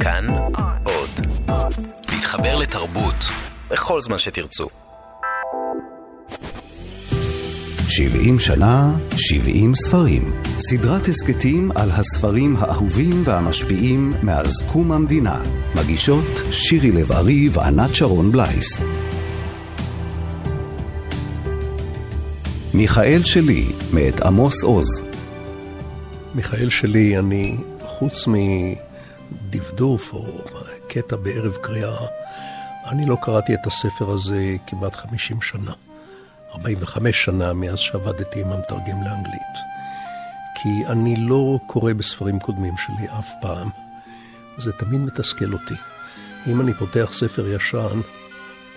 כאן עוד. להתחבר לתרבות בכל זמן שתרצו. 70 שנה, 70 ספרים. סדרת הסכתים על הספרים האהובים והמשפיעים מאז קום המדינה. מגישות שירי לב-ארי וענת שרון בלייס. מיכאל שלי, מאת עמוס עוז. מיכאל שלי, אני, חוץ מדפדוף או קטע בערב קריאה, אני לא קראתי את הספר הזה כמעט 50 שנה. 45 שנה מאז שעבדתי עם המתרגם לאנגלית. כי אני לא קורא בספרים קודמים שלי אף פעם. זה תמיד מתסכל אותי. אם אני פותח ספר ישן,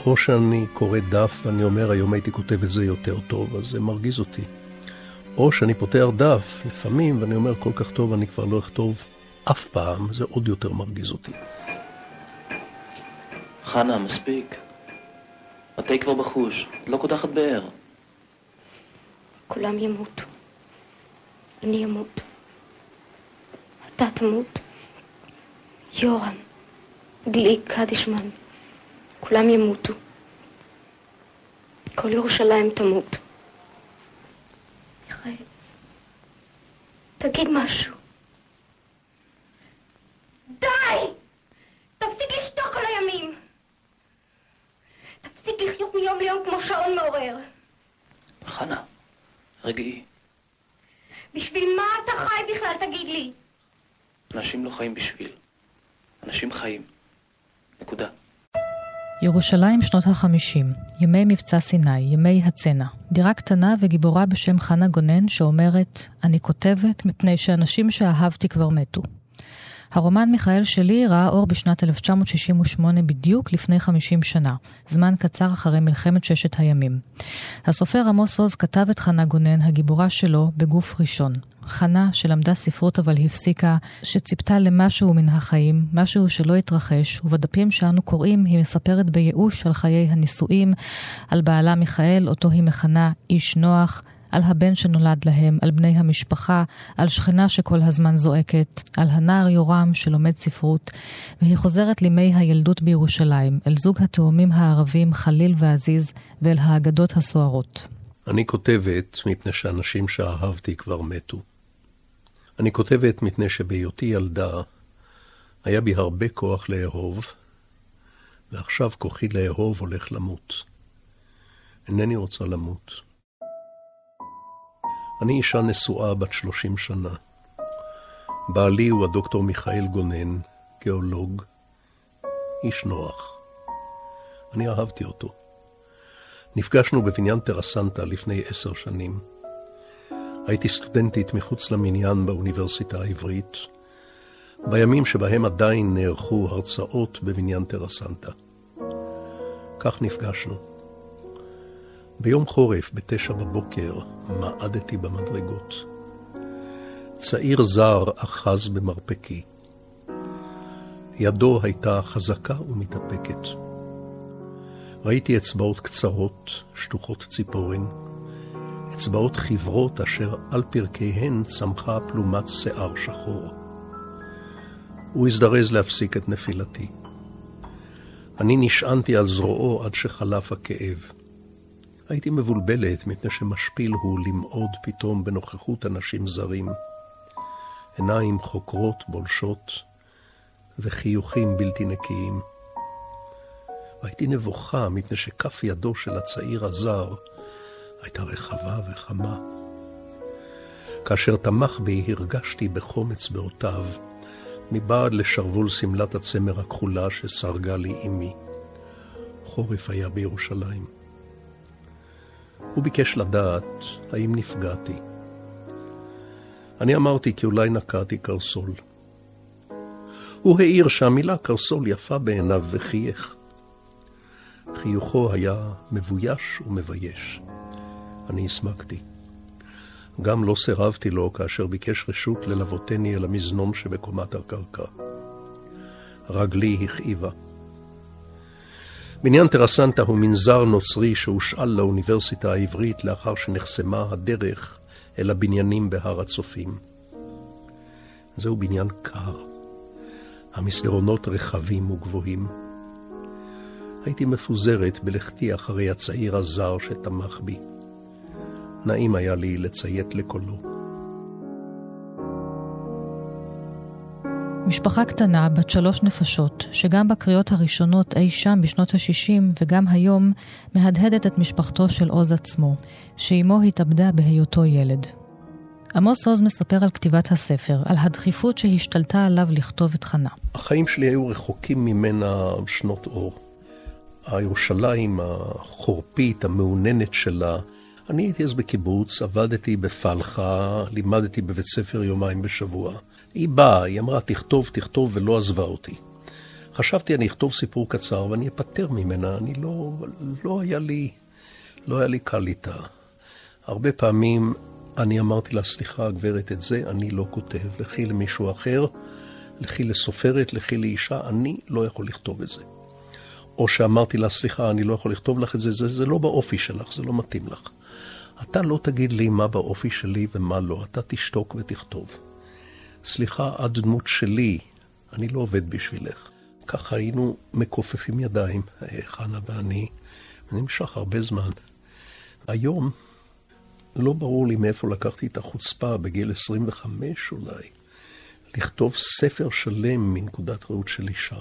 או שאני קורא דף ואני אומר, היום הייתי כותב את זה יותר טוב, אז זה מרגיז אותי. או שאני פותח דף, לפעמים, ואני אומר, כל כך טוב, אני כבר לא אכתוב אף פעם, זה עוד יותר מרגיז אותי. חנה, מספיק. התה כבר בחוש, את לא קודחת באר. כולם ימותו. אני אמות. אתה תמות. יורם, גליק, קדישמן, כולם ימותו. כל ירושלים תמות. מיכאל, תגיד משהו. די! תפסיק לשתוק כל הימים! תפסיק לחיות מיום ליום כמו שעון מעורר. חנה, רגעי. בשביל מה אתה חי בכלל, תגיד לי? אנשים לא חיים בשביל. אנשים חיים. נקודה. ירושלים שנות החמישים, ימי מבצע סיני, ימי הצנע. דירה קטנה וגיבורה בשם חנה גונן שאומרת, אני כותבת מפני שאנשים שאהבתי כבר מתו. הרומן מיכאל שלי ראה אור בשנת 1968 בדיוק לפני 50 שנה, זמן קצר אחרי מלחמת ששת הימים. הסופר עמוס עוז כתב את חנה גונן, הגיבורה שלו, בגוף ראשון. חנה, שלמדה ספרות אבל הפסיקה, שציפתה למשהו מן החיים, משהו שלא התרחש, ובדפים שאנו קוראים היא מספרת בייאוש על חיי הנישואים, על בעלה מיכאל, אותו היא מכנה איש נוח, על הבן שנולד להם, על בני המשפחה, על שכנה שכל הזמן זועקת, על הנער יורם שלומד ספרות, והיא חוזרת לימי הילדות בירושלים, אל זוג התאומים הערבים חליל ועזיז, ואל האגדות הסוערות. אני כותבת מפני שאנשים שאהבתי כבר מתו. אני כותבת מפני שבהיותי ילדה, היה בי הרבה כוח לאהוב, ועכשיו כוחי לאהוב הולך למות. אינני רוצה למות. אני אישה נשואה בת שלושים שנה. בעלי הוא הדוקטור מיכאל גונן, גיאולוג, איש נוח. אני אהבתי אותו. נפגשנו בבניין טרסנטה לפני עשר שנים. הייתי סטודנטית מחוץ למניין באוניברסיטה העברית, בימים שבהם עדיין נערכו הרצאות בבניין טרסנטה. כך נפגשנו. ביום חורף, בתשע בבוקר, מעדתי במדרגות. צעיר זר אחז במרפקי. ידו הייתה חזקה ומתאפקת. ראיתי אצבעות קצרות, שטוחות ציפורן, אצבעות חברות אשר על פרקיהן צמחה פלומת שיער שחור. הוא הזדרז להפסיק את נפילתי. אני נשענתי על זרועו עד שחלף הכאב. הייתי מבולבלת מפני שמשפיל הוא למעוד פתאום בנוכחות אנשים זרים. עיניים חוקרות בולשות וחיוכים בלתי נקיים. והייתי נבוכה מפני שכף ידו של הצעיר הזר הייתה רחבה וחמה. כאשר תמך בי הרגשתי בחום אצבעותיו, מבעד לשרוול שמלת הצמר הכחולה שסרגה לי אמי. חורף היה בירושלים. הוא ביקש לדעת האם נפגעתי. אני אמרתי כי אולי נקעתי קרסול. הוא העיר שהמילה קרסול יפה בעיניו וחייך. חיוכו היה מבויש ומבייש. אני הסמקתי. גם לא סירבתי לו כאשר ביקש רשות ללוותני אל המזנון שבקומת הקרקע. רגלי הכאיבה. בניין טרסנטה הוא מנזר נוצרי שהושאל לאוניברסיטה העברית לאחר שנחסמה הדרך אל הבניינים בהר הצופים. זהו בניין קר. המסדרונות רחבים וגבוהים. הייתי מפוזרת בלכתי אחרי הצעיר הזר שתמך בי. נעים היה לי לציית לקולו. משפחה קטנה בת שלוש נפשות, שגם בקריאות הראשונות אי שם בשנות ה-60 וגם היום מהדהדת את משפחתו של עוז עצמו, שאימו התאבדה בהיותו ילד. עמוס עוז מספר על כתיבת הספר, על הדחיפות שהשתלטה עליו לכתוב את חנה. החיים שלי היו רחוקים ממנה שנות אור. הירושלים החורפית, המאוננת שלה, אני הייתי אז בקיבוץ, עבדתי בפלחה, לימדתי בבית ספר יומיים בשבוע. היא באה, היא אמרה, תכתוב, תכתוב, ולא עזבה אותי. חשבתי, אני אכתוב סיפור קצר ואני אפטר ממנה, אני לא, לא היה לי, לא היה לי קל איתה. הרבה פעמים אני אמרתי לה, סליחה, גברת, את זה אני לא כותב, לכי למישהו אחר, לכי לסופרת, לכי לאישה, אני לא יכול לכתוב את זה. או שאמרתי לה, סליחה, אני לא יכול לכתוב לך את זה, זה, זה לא באופי שלך, זה לא מתאים לך. אתה לא תגיד לי מה באופי שלי ומה לא, אתה תשתוק ותכתוב. סליחה, את דמות שלי, אני לא עובד בשבילך. ככה היינו מכופפים ידיים, חנה ואני, ונמשך הרבה זמן. היום, לא ברור לי מאיפה לקחתי את החוצפה, בגיל 25 אולי, לכתוב ספר שלם מנקודת ראות של אישה.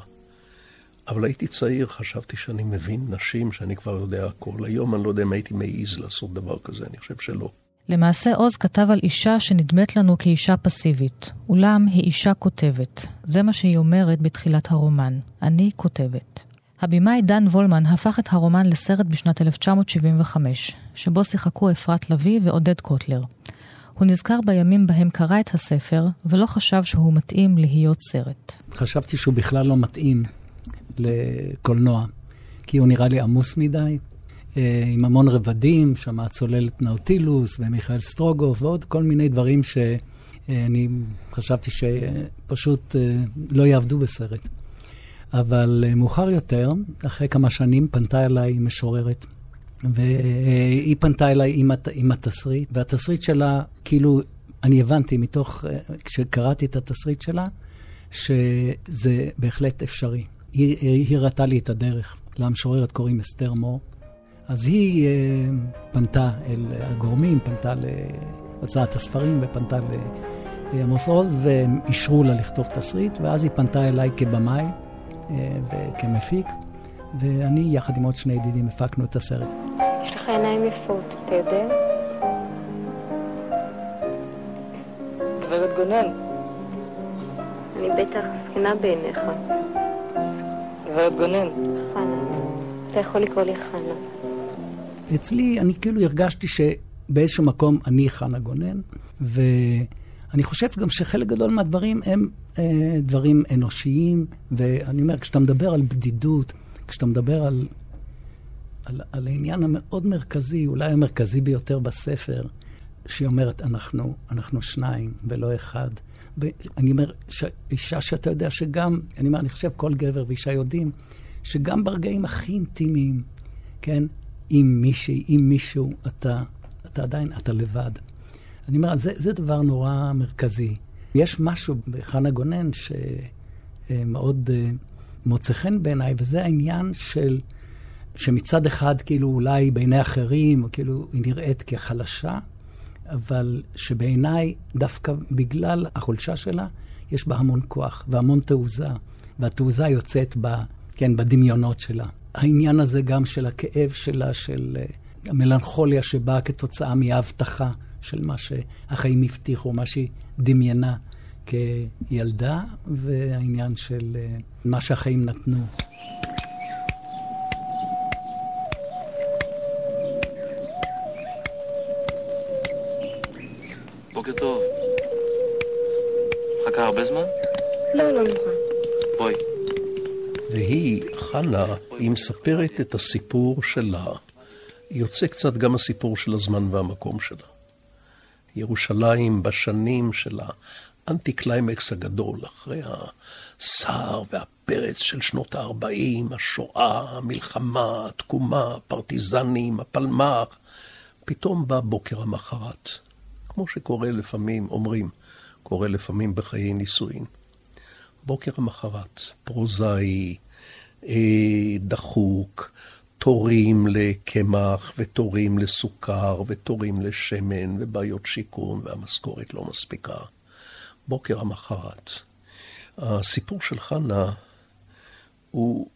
אבל הייתי צעיר, חשבתי שאני מבין נשים, שאני כבר יודע הכל. היום אני לא יודע אם הייתי מעז לעשות דבר כזה, אני חושב שלא. למעשה עוז כתב על אישה שנדמת לנו כאישה פסיבית, אולם היא אישה כותבת. זה מה שהיא אומרת בתחילת הרומן. אני כותבת. הבמאי דן וולמן הפך את הרומן לסרט בשנת 1975, שבו שיחקו אפרת לביא ועודד קוטלר. הוא נזכר בימים בהם קרא את הספר, ולא חשב שהוא מתאים להיות סרט. חשבתי שהוא בכלל לא מתאים לקולנוע, כי הוא נראה לי עמוס מדי, עם המון רבדים, שם הצוללת נאוטילוס ומיכאל סטרוגוף ועוד כל מיני דברים שאני חשבתי שפשוט אה, לא יעבדו בסרט. אבל אה, מאוחר יותר, אחרי כמה שנים, פנתה אליי משוררת. והיא פנתה אליי עם, הת... עם התסריט, והתסריט שלה, כאילו, אני הבנתי מתוך, כשקראתי את התסריט שלה, שזה בהחלט אפשרי. היא הראתה לי את הדרך. למשוררת קוראים אסתר מור. אז היא uh, פנתה אל הגורמים, פנתה להוצאת הספרים ופנתה לעמוס עוז, והם אישרו לה לכתוב תסריט, ואז היא פנתה אליי כבמאי uh, וכמפיק, ואני, יחד עם עוד שני ידידים, הפקנו את הסרט. יש לך עיניים יפות, אתה יודע? גברת גונן. אני בטח זקנה בעיניך. גברת גונן. חנה. אתה יכול לקרוא לי חנה. אצלי, אני כאילו הרגשתי שבאיזשהו מקום אני חנה גונן, ואני חושב גם שחלק גדול מהדברים הם אה, דברים אנושיים, ואני אומר, כשאתה מדבר על בדידות, כשאתה מדבר על, על, על העניין המאוד מרכזי, אולי המרכזי ביותר בספר, שהיא אומרת, אנחנו, אנחנו שניים ולא אחד. ואני אומר. אישה שאתה יודע שגם, אני אומר, אני חושב כל גבר ואישה יודעים, שגם ברגעים הכי אינטימיים, כן, עם מישהי, עם מישהו, אתה, אתה עדיין, אתה לבד. אני אומר, זה, זה דבר נורא מרכזי. יש משהו בחנה גונן שמאוד אה, מוצא חן בעיניי, וזה העניין של, שמצד אחד, כאילו, אולי בעיני אחרים, כאילו, היא נראית כחלשה, אבל שבעיניי, דווקא בגלל החולשה שלה, יש בה המון כוח והמון תעוזה, והתעוזה יוצאת ב, כן, בדמיונות שלה. העניין הזה גם של הכאב שלה, של uh, המלנכוליה שבאה כתוצאה מההבטחה של מה שהחיים הבטיחו, מה שהיא דמיינה כילדה, והעניין של uh, מה שהחיים נתנו. בוקר טוב. מחכה הרבה זמן? לא, לא נורא. בואי. והיא, חנה, היא מספרת את הסיפור שלה. יוצא קצת גם הסיפור של הזמן והמקום שלה. ירושלים בשנים של האנטי קליימקס הגדול, אחרי הסער והפרץ של שנות ה-40, השואה, המלחמה, התקומה, הפרטיזנים, הפלמ"ח, פתאום בא בוקר המחרת. כמו שקורה לפעמים, אומרים, קורה לפעמים בחיי נישואין. בוקר המחרת, פרוזאי, אה, דחוק, תורים לקמח ותורים לסוכר ותורים לשמן ובעיות שיקום והמשכורת לא מספיקה. בוקר המחרת. הסיפור של חנה הוא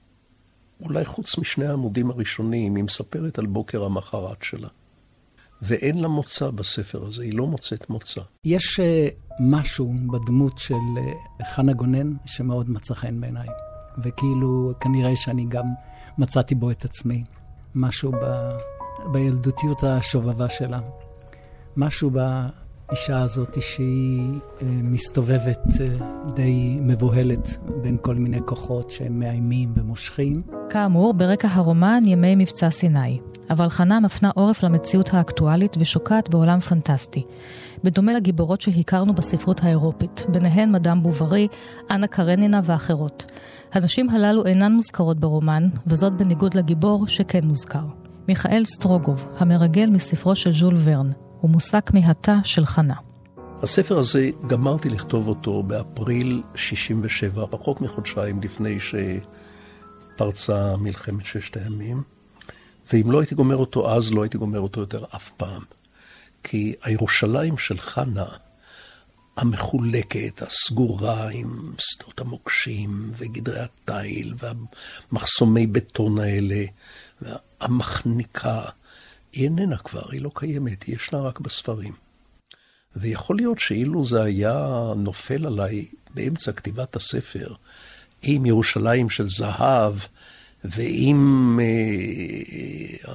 אולי חוץ משני העמודים הראשונים, היא מספרת על בוקר המחרת שלה. ואין לה מוצא בספר הזה, היא לא מוצאת מוצא. יש uh, משהו בדמות של uh, חנה גונן שמאוד מצא חן בעיניי, וכאילו כנראה שאני גם מצאתי בו את עצמי. משהו ב, בילדותיות השובבה שלה. משהו באישה הזאת שהיא uh, מסתובבת uh, די מבוהלת בין כל מיני כוחות שהם מאיימים ומושכים. כאמור, ברקע הרומן ימי מבצע סיני. אבל חנה מפנה עורף למציאות האקטואלית ושוקעת בעולם פנטסטי. בדומה לגיבורות שהכרנו בספרות האירופית, ביניהן מדאם בוברי, אנה קרנינה ואחרות. הנשים הללו אינן מוזכרות ברומן, וזאת בניגוד לגיבור שכן מוזכר. מיכאל סטרוגוב, המרגל מספרו של ז'ול ורן, הוא מושא כמיהתה של חנה. הספר הזה, גמרתי לכתוב אותו באפריל 67, פחות מחודשיים לפני שפרצה מלחמת ששת הימים. ואם לא הייתי גומר אותו אז, לא הייתי גומר אותו יותר אף פעם. כי הירושלים של חנה, המחולקת, הסגורה עם שדות המוקשים וגדרי התיל והמחסומי בטון האלה, והמחניקה, היא איננה כבר, היא לא קיימת, היא ישנה רק בספרים. ויכול להיות שאילו זה היה נופל עליי באמצע כתיבת הספר, עם ירושלים של זהב, ועם אה,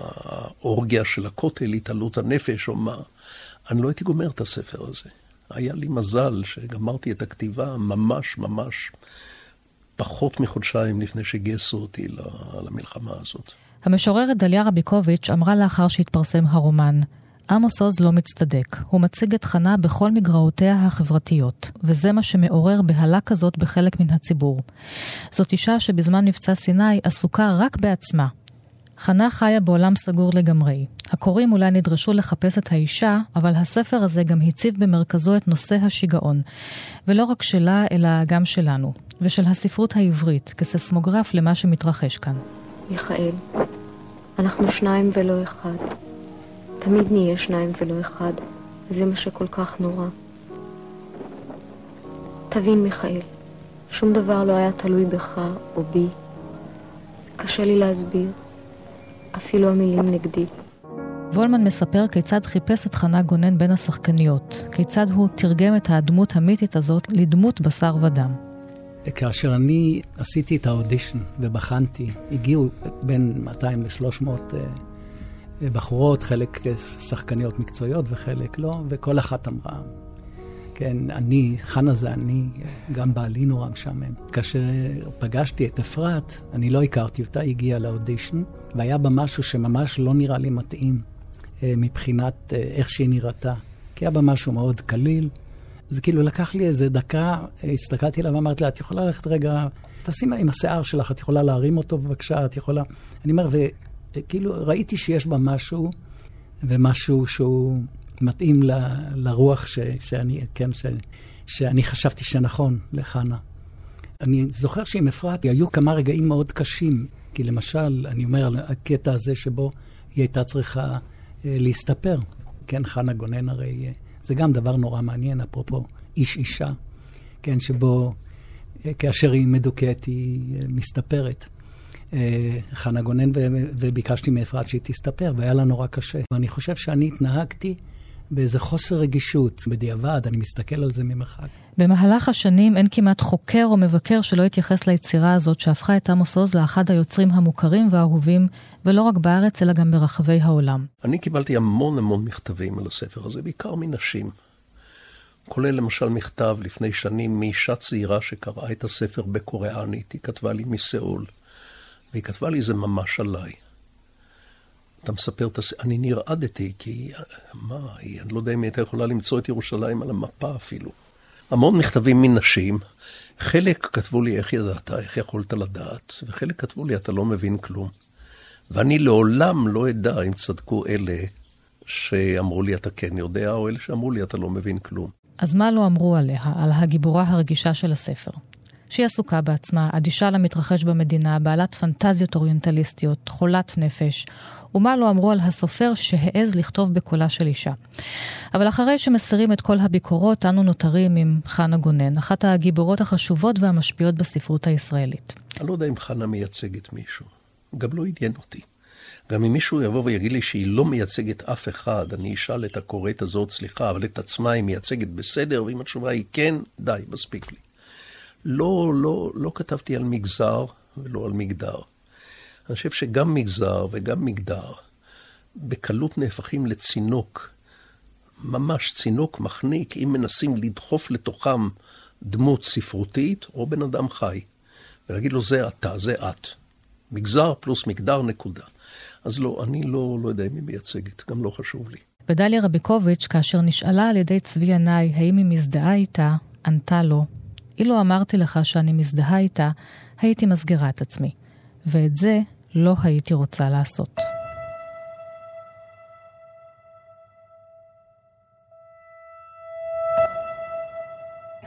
האורגיה של הכותל, התעלות הנפש או מה, אני לא הייתי גומר את הספר הזה. היה לי מזל שגמרתי את הכתיבה ממש ממש פחות מחודשיים לפני שגייסו אותי למלחמה הזאת. המשוררת דליה רביקוביץ' אמרה לאחר שהתפרסם הרומן, עמוס עוז לא מצטדק. הוא מציג את חנה בכל מגרעותיה החברתיות, וזה מה שמעורר בהלה כזאת בחלק מן הציבור. זאת אישה שבזמן מבצע סיני עסוקה רק בעצמה. חנה חיה בעולם סגור לגמרי. הקוראים אולי נדרשו לחפש את האישה, אבל הספר הזה גם הציב במרכזו את נושא השיגעון. ולא רק שלה, אלא גם שלנו, ושל הספרות העברית, כססמוגרף למה שמתרחש כאן. מיכאל, אנחנו שניים ולא אחד. תמיד נהיה שניים ולא אחד, זה מה שכל כך נורא. תבין, מיכאל, שום דבר לא היה תלוי בך או בי. קשה לי להסביר, אפילו המילים נגדי. וולמן מספר כיצד חיפש את חנה גונן בין השחקניות, כיצד הוא תרגם את הדמות המיתית הזאת לדמות בשר ודם. כאשר אני עשיתי את האודישן ובחנתי, הגיעו בין 200 ל-300 בחורות, חלק שחקניות מקצועיות וחלק לא, וכל אחת אמרה, כן, אני, חנה זה אני, גם בעלי נורא משעמם. כאשר פגשתי את אפרת, אני לא הכרתי אותה, היא הגיעה לאודישן, והיה בה משהו שממש לא נראה לי מתאים אה, מבחינת אה, איך שהיא נראתה. כי היה בה משהו מאוד קליל. זה כאילו לקח לי איזה דקה, הסתכלתי עליה ואמרתי לה, את יכולה ללכת רגע, תשימה עם השיער שלך, את יכולה להרים אותו בבקשה, את יכולה... אני אומר, כאילו ראיתי שיש בה משהו, ומשהו שהוא מתאים ל, לרוח ש, שאני, כן, ש, שאני חשבתי שנכון לחנה. אני זוכר שעם אפרת היו כמה רגעים מאוד קשים, כי למשל, אני אומר, הקטע הזה שבו היא הייתה צריכה אה, להסתפר. כן, חנה גונן הרי, אה, זה גם דבר נורא מעניין, אפרופו איש-אישה, כן, שבו אה, כאשר היא מדוכאת היא מסתפרת. אה, חנה גונן, וביקשתי מאפרת שהיא תסתפר, והיה לה נורא קשה. ואני חושב שאני התנהגתי באיזה חוסר רגישות. בדיעבד, אני מסתכל על זה ממרחק. במהלך השנים אין כמעט חוקר או מבקר שלא התייחס ליצירה הזאת, שהפכה את עמוס עוז לאחד היוצרים המוכרים והאהובים, ולא רק בארץ, אלא גם ברחבי העולם. אני קיבלתי המון המון מכתבים על הספר הזה, בעיקר מנשים. כולל למשל מכתב לפני שנים מאישה צעירה שקראה את הספר בקוריאנית, היא כתבה לי מסיאול. והיא כתבה לי, זה ממש עליי. אתה מספר את הס... אני נרעדתי, כי מה, היא, אני לא יודע אם היא הייתה יכולה למצוא את ירושלים על המפה אפילו. המון מכתבים מנשים, חלק כתבו לי איך ידעת, איך יכולת לדעת, וחלק כתבו לי אתה לא מבין כלום. ואני לעולם לא אדע אם צדקו אלה שאמרו לי אתה כן יודע, או אלה שאמרו לי אתה לא מבין כלום. אז מה לא אמרו עליה, על הגיבורה הרגישה של הספר? שהיא עסוקה בעצמה, אדישה למתרחש במדינה, בעלת פנטזיות אוריינטליסטיות, חולת נפש, ומה לא אמרו על הסופר שהעז לכתוב בקולה של אישה. אבל אחרי שמסירים את כל הביקורות, אנו נותרים עם חנה גונן, אחת הגיבורות החשובות והמשפיעות בספרות הישראלית. אני לא יודע אם חנה מייצגת מישהו. גם לא עניין אותי. גם אם מישהו יבוא ויגיד לי שהיא לא מייצגת אף אחד, אני אשאל את הקוראית הזאת, סליחה, אבל את עצמה היא מייצגת בסדר, ואם התשובה היא כן, די, מספיק לי. לא, לא, לא כתבתי על מגזר ולא על מגדר. אני חושב שגם מגזר וגם מגדר בקלות נהפכים לצינוק, ממש צינוק מחניק, אם מנסים לדחוף לתוכם דמות ספרותית או בן אדם חי, ולהגיד לו זה אתה, זה את. מגזר פלוס מגדר, נקודה. אז לא, אני לא, לא יודע אם היא מייצגת, גם לא חשוב לי. ודליה רביקוביץ', כאשר נשאלה על ידי צבי ינאי האם היא מזדהה איתה, ענתה לו, אילו אמרתי לך שאני מזדהה איתה, הייתי מסגירה את עצמי. ואת זה לא הייתי רוצה לעשות.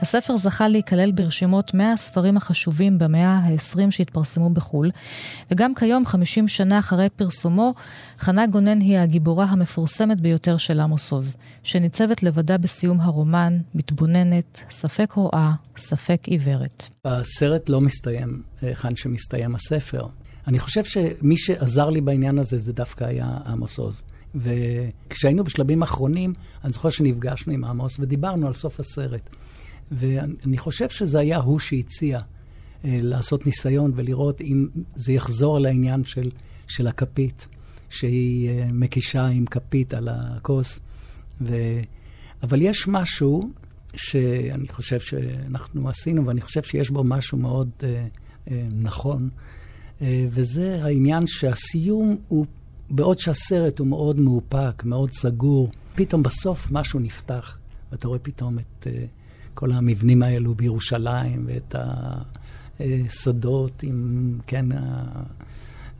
הספר זכה להיכלל ברשימות 100 הספרים החשובים במאה ה-20 שהתפרסמו בחו"ל, וגם כיום, 50 שנה אחרי פרסומו, חנה גונן היא הגיבורה המפורסמת ביותר של עמוס עוז, שניצבת לבדה בסיום הרומן, מתבוננת, ספק רואה, ספק עיוורת. הסרט לא מסתיים היכן שמסתיים הספר. אני חושב שמי שעזר לי בעניין הזה זה דווקא היה עמוס עוז. וכשהיינו בשלבים אחרונים, אני זוכר שנפגשנו עם עמוס ודיברנו על סוף הסרט. ואני חושב שזה היה הוא שהציע אה, לעשות ניסיון ולראות אם זה יחזור לעניין של, של הכפית, שהיא אה, מקישה עם כפית על הכוס. ו... אבל יש משהו שאני חושב שאנחנו עשינו, ואני חושב שיש בו משהו מאוד אה, אה, נכון, אה, וזה העניין שהסיום הוא, בעוד שהסרט הוא מאוד מאופק, מאוד סגור, פתאום בסוף משהו נפתח, ואתה רואה פתאום את... אה, כל המבנים האלו בירושלים, ואת השדות עם, כן,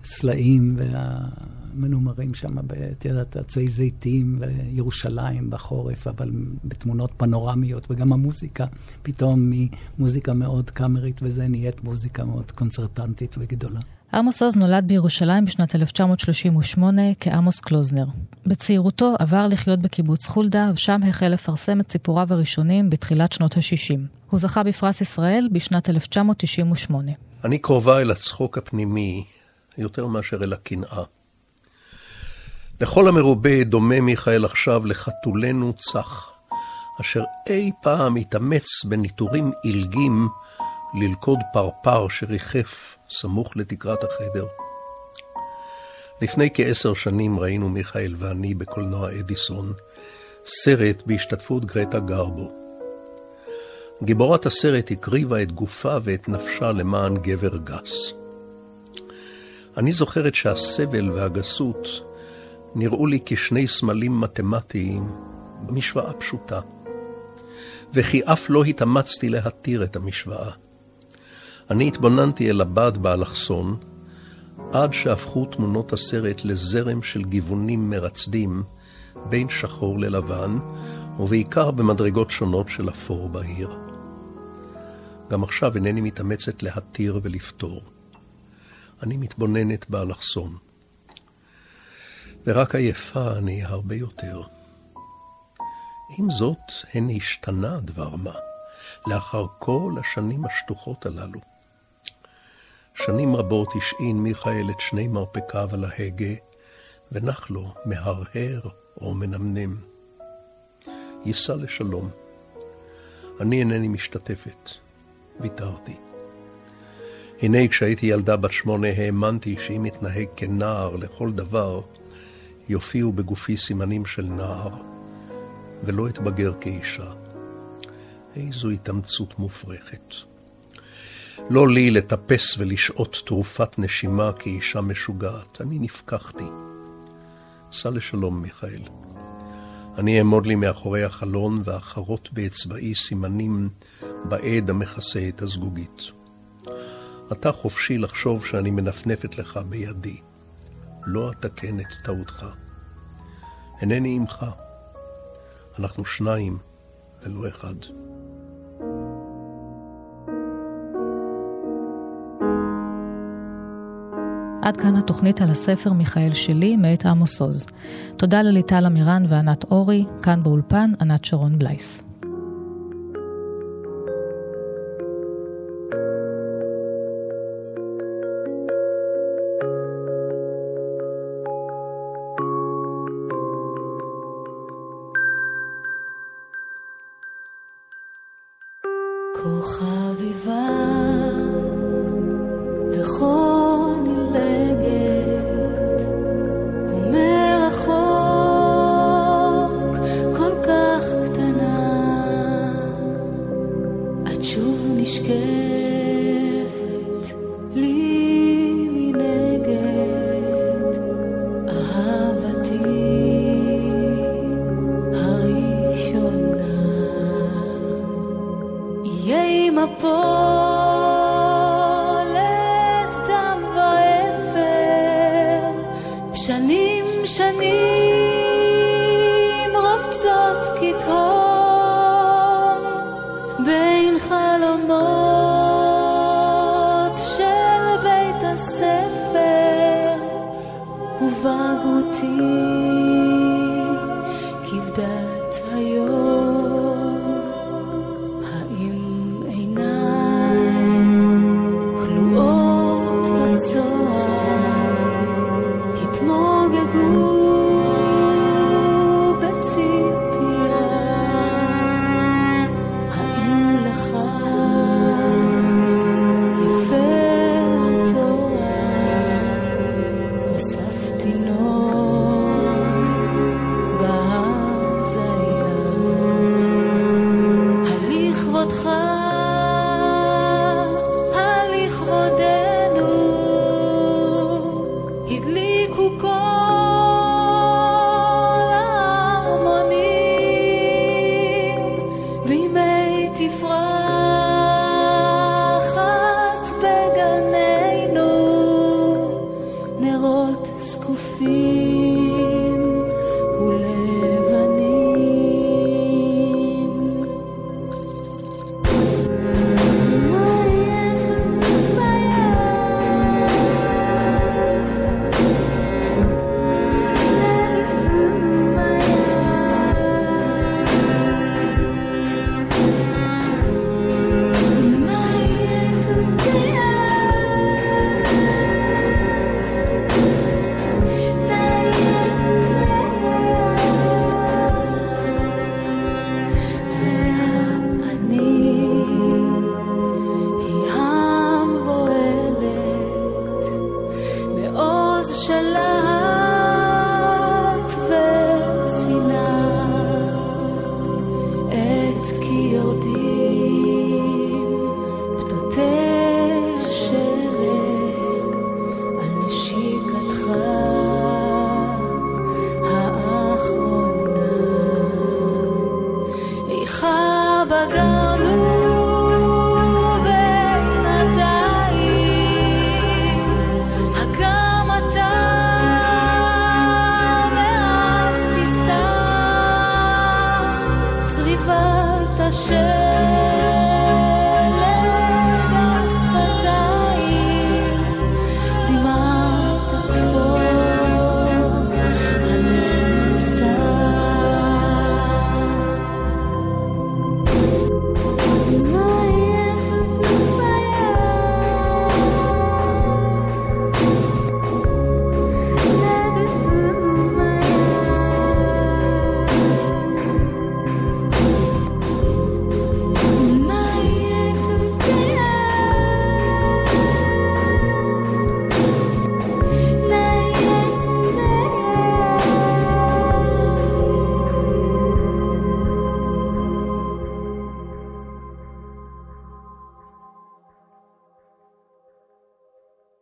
הסלעים והמנומרים שם, את יודעת, עצי זיתים וירושלים בחורף, אבל בתמונות פנורמיות, וגם המוזיקה, פתאום ממוזיקה מאוד קאמרית וזה נהיית מוזיקה מאוד קונצרטנטית וגדולה. עמוס עוז נולד בירושלים בשנת 1938 כעמוס קלוזנר. בצעירותו עבר לחיות בקיבוץ חולדה, ושם החל לפרסם את סיפוריו הראשונים בתחילת שנות ה-60. הוא זכה בפרס ישראל בשנת 1998. אני קרובה אל הצחוק הפנימי יותר מאשר אל הקנאה. לכל המרובה דומה מיכאל עכשיו לחתולנו צח, אשר אי פעם התאמץ בניטורים עילגים ללכוד פרפר שריחף סמוך לתקרת החדר. לפני כעשר שנים ראינו מיכאל ואני בקולנוע אדיסון סרט בהשתתפות גרטה גרבו. גיבורת הסרט הקריבה את גופה ואת נפשה למען גבר גס. אני זוכרת שהסבל והגסות נראו לי כשני סמלים מתמטיים במשוואה פשוטה, וכי אף לא התאמצתי להתיר את המשוואה. אני התבוננתי אל הבד באלכסון, עד שהפכו תמונות הסרט לזרם של גיוונים מרצדים בין שחור ללבן, ובעיקר במדרגות שונות של אפור בהיר. גם עכשיו אינני מתאמצת להתיר ולפתור. אני מתבוננת באלכסון. ורק עייפה אני הרבה יותר. עם זאת, הן השתנה דבר מה, לאחר כל השנים השטוחות הללו. שנים רבות השעין מיכאל את שני מרפקיו על ההגה, ונח לו מהרהר או מנמנם. ייסע לשלום. אני אינני משתתפת. ויתרתי. הנה כשהייתי ילדה בת שמונה האמנתי שאם אתנהג כנער לכל דבר, יופיעו בגופי סימנים של נער, ולא אתבגר כאישה. איזו התאמצות מופרכת. לא לי לטפס ולשעות תרופת נשימה כאישה משוגעת, אני נפקחתי. סע לשלום, מיכאל. אני אעמוד לי מאחורי החלון ואחרות באצבעי סימנים בעד המכסה את הזגוגית. אתה חופשי לחשוב שאני מנפנפת לך בידי. לא אתקן את טעותך. אינני עמך. אנחנו שניים ולא אחד. עד כאן התוכנית על הספר מיכאל שלי, מאת עמוס עוז. תודה לליטל אמירן וענת אורי, כאן באולפן, ענת שרון בלייס. יורדים פתותי